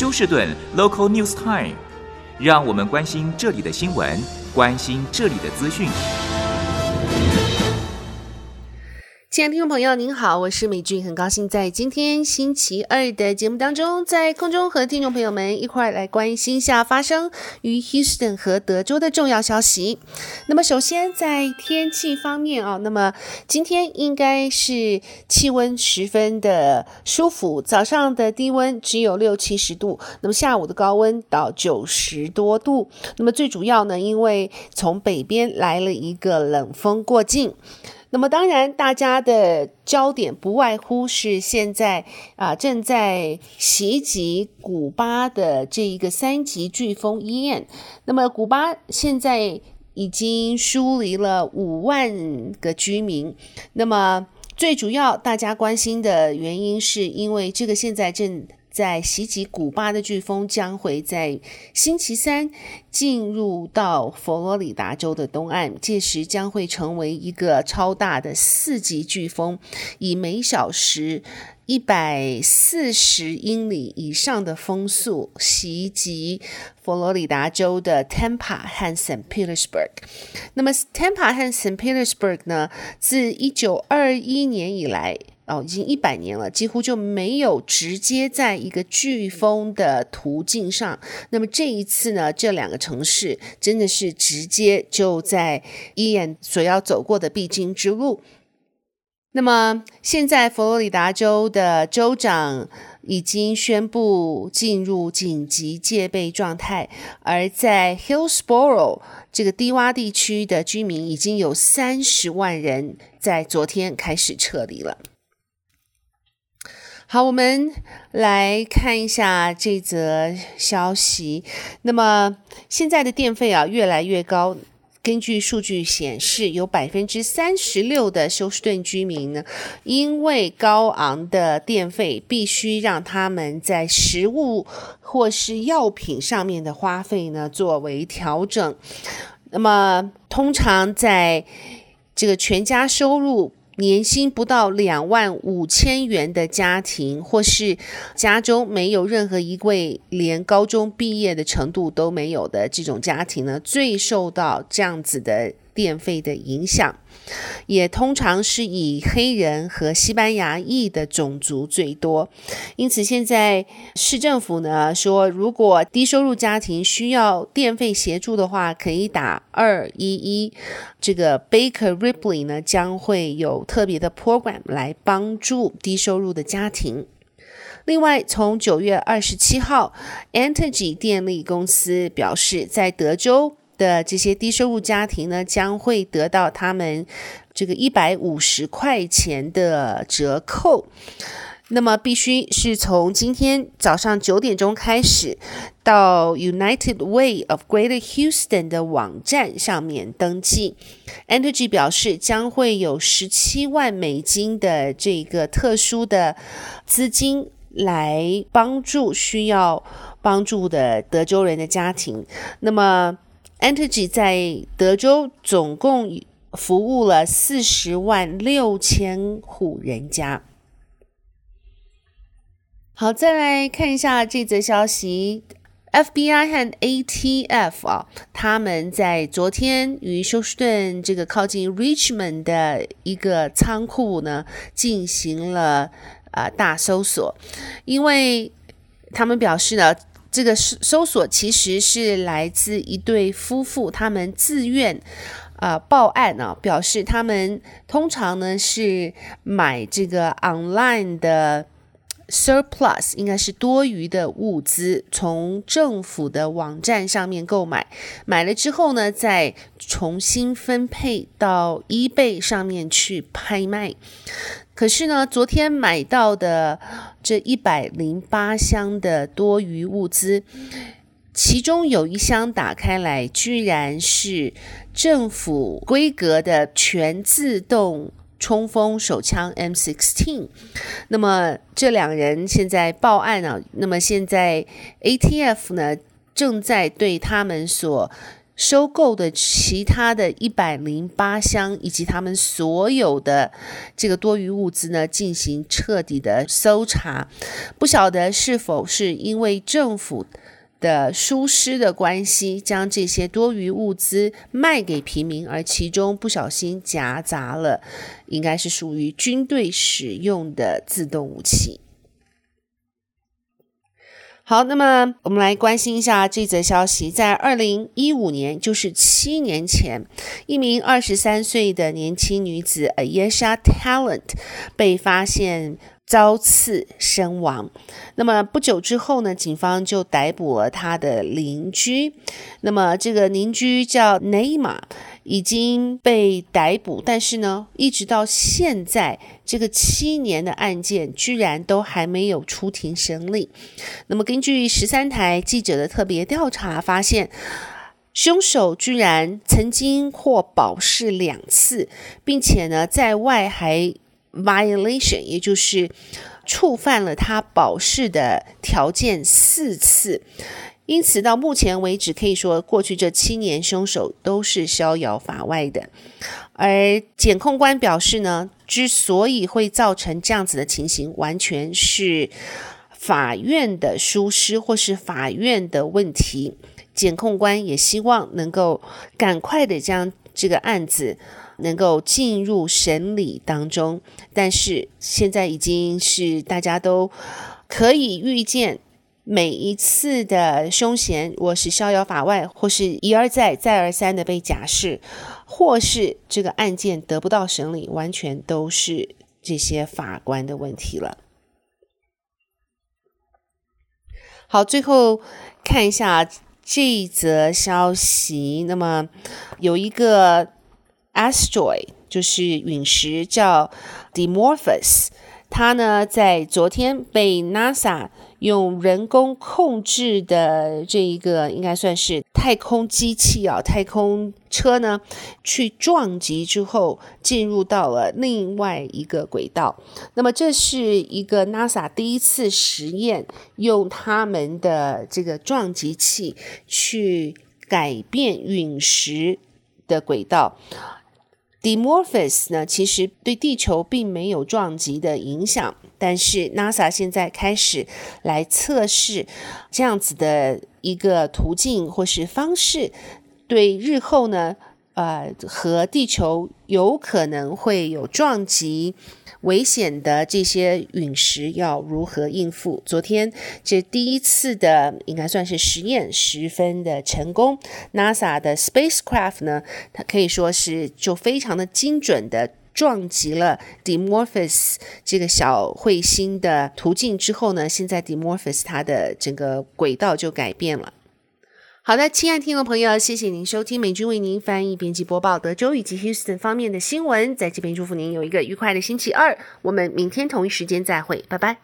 休士顿 Local News Time，让我们关心这里的新闻，关心这里的资讯。亲爱的听众朋友，您好，我是美俊，很高兴在今天星期二的节目当中，在空中和听众朋友们一块来关心一下发生于 Houston 和德州的重要消息。那么，首先在天气方面啊，那么今天应该是气温十分的舒服，早上的低温只有六七十度，那么下午的高温到九十多度。那么最主要呢，因为从北边来了一个冷风过境。那么当然，大家的焦点不外乎是现在啊正在袭击古巴的这一个三级飓风伊恩。那么古巴现在已经疏离了五万个居民。那么最主要大家关心的原因，是因为这个现在正。在袭击古巴的飓风将会在星期三进入到佛罗里达州的东岸，届时将会成为一个超大的四级飓风，以每小时一百四十英里以上的风速袭击佛罗里达州的 Tampa 和 St. Petersburg。那么 Tampa 和 St. Petersburg 呢，自一九二一年以来。哦，已经一百年了，几乎就没有直接在一个飓风的途径上。那么这一次呢，这两个城市真的是直接就在伊恩所要走过的必经之路。那么现在佛罗里达州的州长已经宣布进入紧急戒备状态，而在 Hillsboro 这个低洼地区的居民已经有三十万人在昨天开始撤离了。好，我们来看一下这则消息。那么现在的电费啊越来越高，根据数据显示，有百分之三十六的休斯顿居民呢，因为高昂的电费，必须让他们在食物或是药品上面的花费呢作为调整。那么通常在这个全家收入。年薪不到两万五千元的家庭，或是家中没有任何一位连高中毕业的程度都没有的这种家庭呢，最受到这样子的电费的影响。也通常是以黑人和西班牙裔的种族最多，因此现在市政府呢说，如果低收入家庭需要电费协助的话，可以打二一一。这个 Baker Ripley 呢将会有特别的 program 来帮助低收入的家庭。另外，从九月二十七号，Entergy 电力公司表示，在德州。的这些低收入家庭呢，将会得到他们这个一百五十块钱的折扣。那么必须是从今天早上九点钟开始，到 United Way of Greater Houston 的网站上面登记。Energy 表示，将会有十七万美金的这个特殊的资金来帮助需要帮助的德州人的家庭。那么。Entergy 在德州总共服务了四十万六千户人家。好，再来看一下这则消息：FBI 和 ATF 啊，他们在昨天于休斯顿这个靠近 Richmond 的一个仓库呢，进行了啊、呃、大搜索，因为他们表示呢。这个搜搜索其实是来自一对夫妇，他们自愿啊、报案啊，表示他们通常呢是买这个 online 的 surplus，应该是多余的物资，从政府的网站上面购买，买了之后呢再重新分配到 eBay 上面去拍卖。可是呢，昨天买到的这一百零八箱的多余物资，其中有一箱打开来，居然是政府规格的全自动冲锋手枪 M16。那么这两人现在报案啊，那么现在 ATF 呢正在对他们所收购的其他的一百零八箱以及他们所有的这个多余物资呢，进行彻底的搜查。不晓得是否是因为政府的疏失的关系，将这些多余物资卖给平民，而其中不小心夹杂了，应该是属于军队使用的自动武器。好，那么我们来关心一下这则消息。在二零一五年，就是七年前，一名二十三岁的年轻女子 Ayesha Talent 被发现遭刺身亡。那么不久之后呢，警方就逮捕了他的邻居。那么这个邻居叫内马。已经被逮捕，但是呢，一直到现在，这个七年的案件居然都还没有出庭审理。那么，根据十三台记者的特别调查发现，凶手居然曾经获保释两次，并且呢，在外还 violation，也就是触犯了他保释的条件四次。因此，到目前为止，可以说过去这七年，凶手都是逍遥法外的。而检控官表示呢，之所以会造成这样子的情形，完全是法院的疏失或是法院的问题。检控官也希望能够赶快的将这个案子能够进入审理当中，但是现在已经是大家都可以预见。每一次的凶嫌，或是逍遥法外，或是一而再、再而三的被假释，或是这个案件得不到审理，完全都是这些法官的问题了。好，最后看一下这则消息。那么有一个 asteroid，就是陨石，叫 Dimorphos，它呢在昨天被 NASA。用人工控制的这一个应该算是太空机器啊，太空车呢，去撞击之后进入到了另外一个轨道。那么这是一个 NASA 第一次实验，用他们的这个撞击器去改变陨石的轨道。Demorphos 呢，其实对地球并没有撞击的影响。但是 NASA 现在开始来测试这样子的一个途径或是方式，对日后呢，呃，和地球有可能会有撞击危险的这些陨石要如何应付？昨天这第一次的应该算是实验十分的成功，NASA 的 spacecraft 呢，它可以说是就非常的精准的。撞击了 Dimorphos 这个小彗星的途径之后呢，现在 Dimorphos 它的整个轨道就改变了。好的，亲爱的听众朋友，谢谢您收听美军为您翻译、编辑、播报德州以及 Houston 方面的新闻，在这边祝福您有一个愉快的星期二。我们明天同一时间再会，拜拜。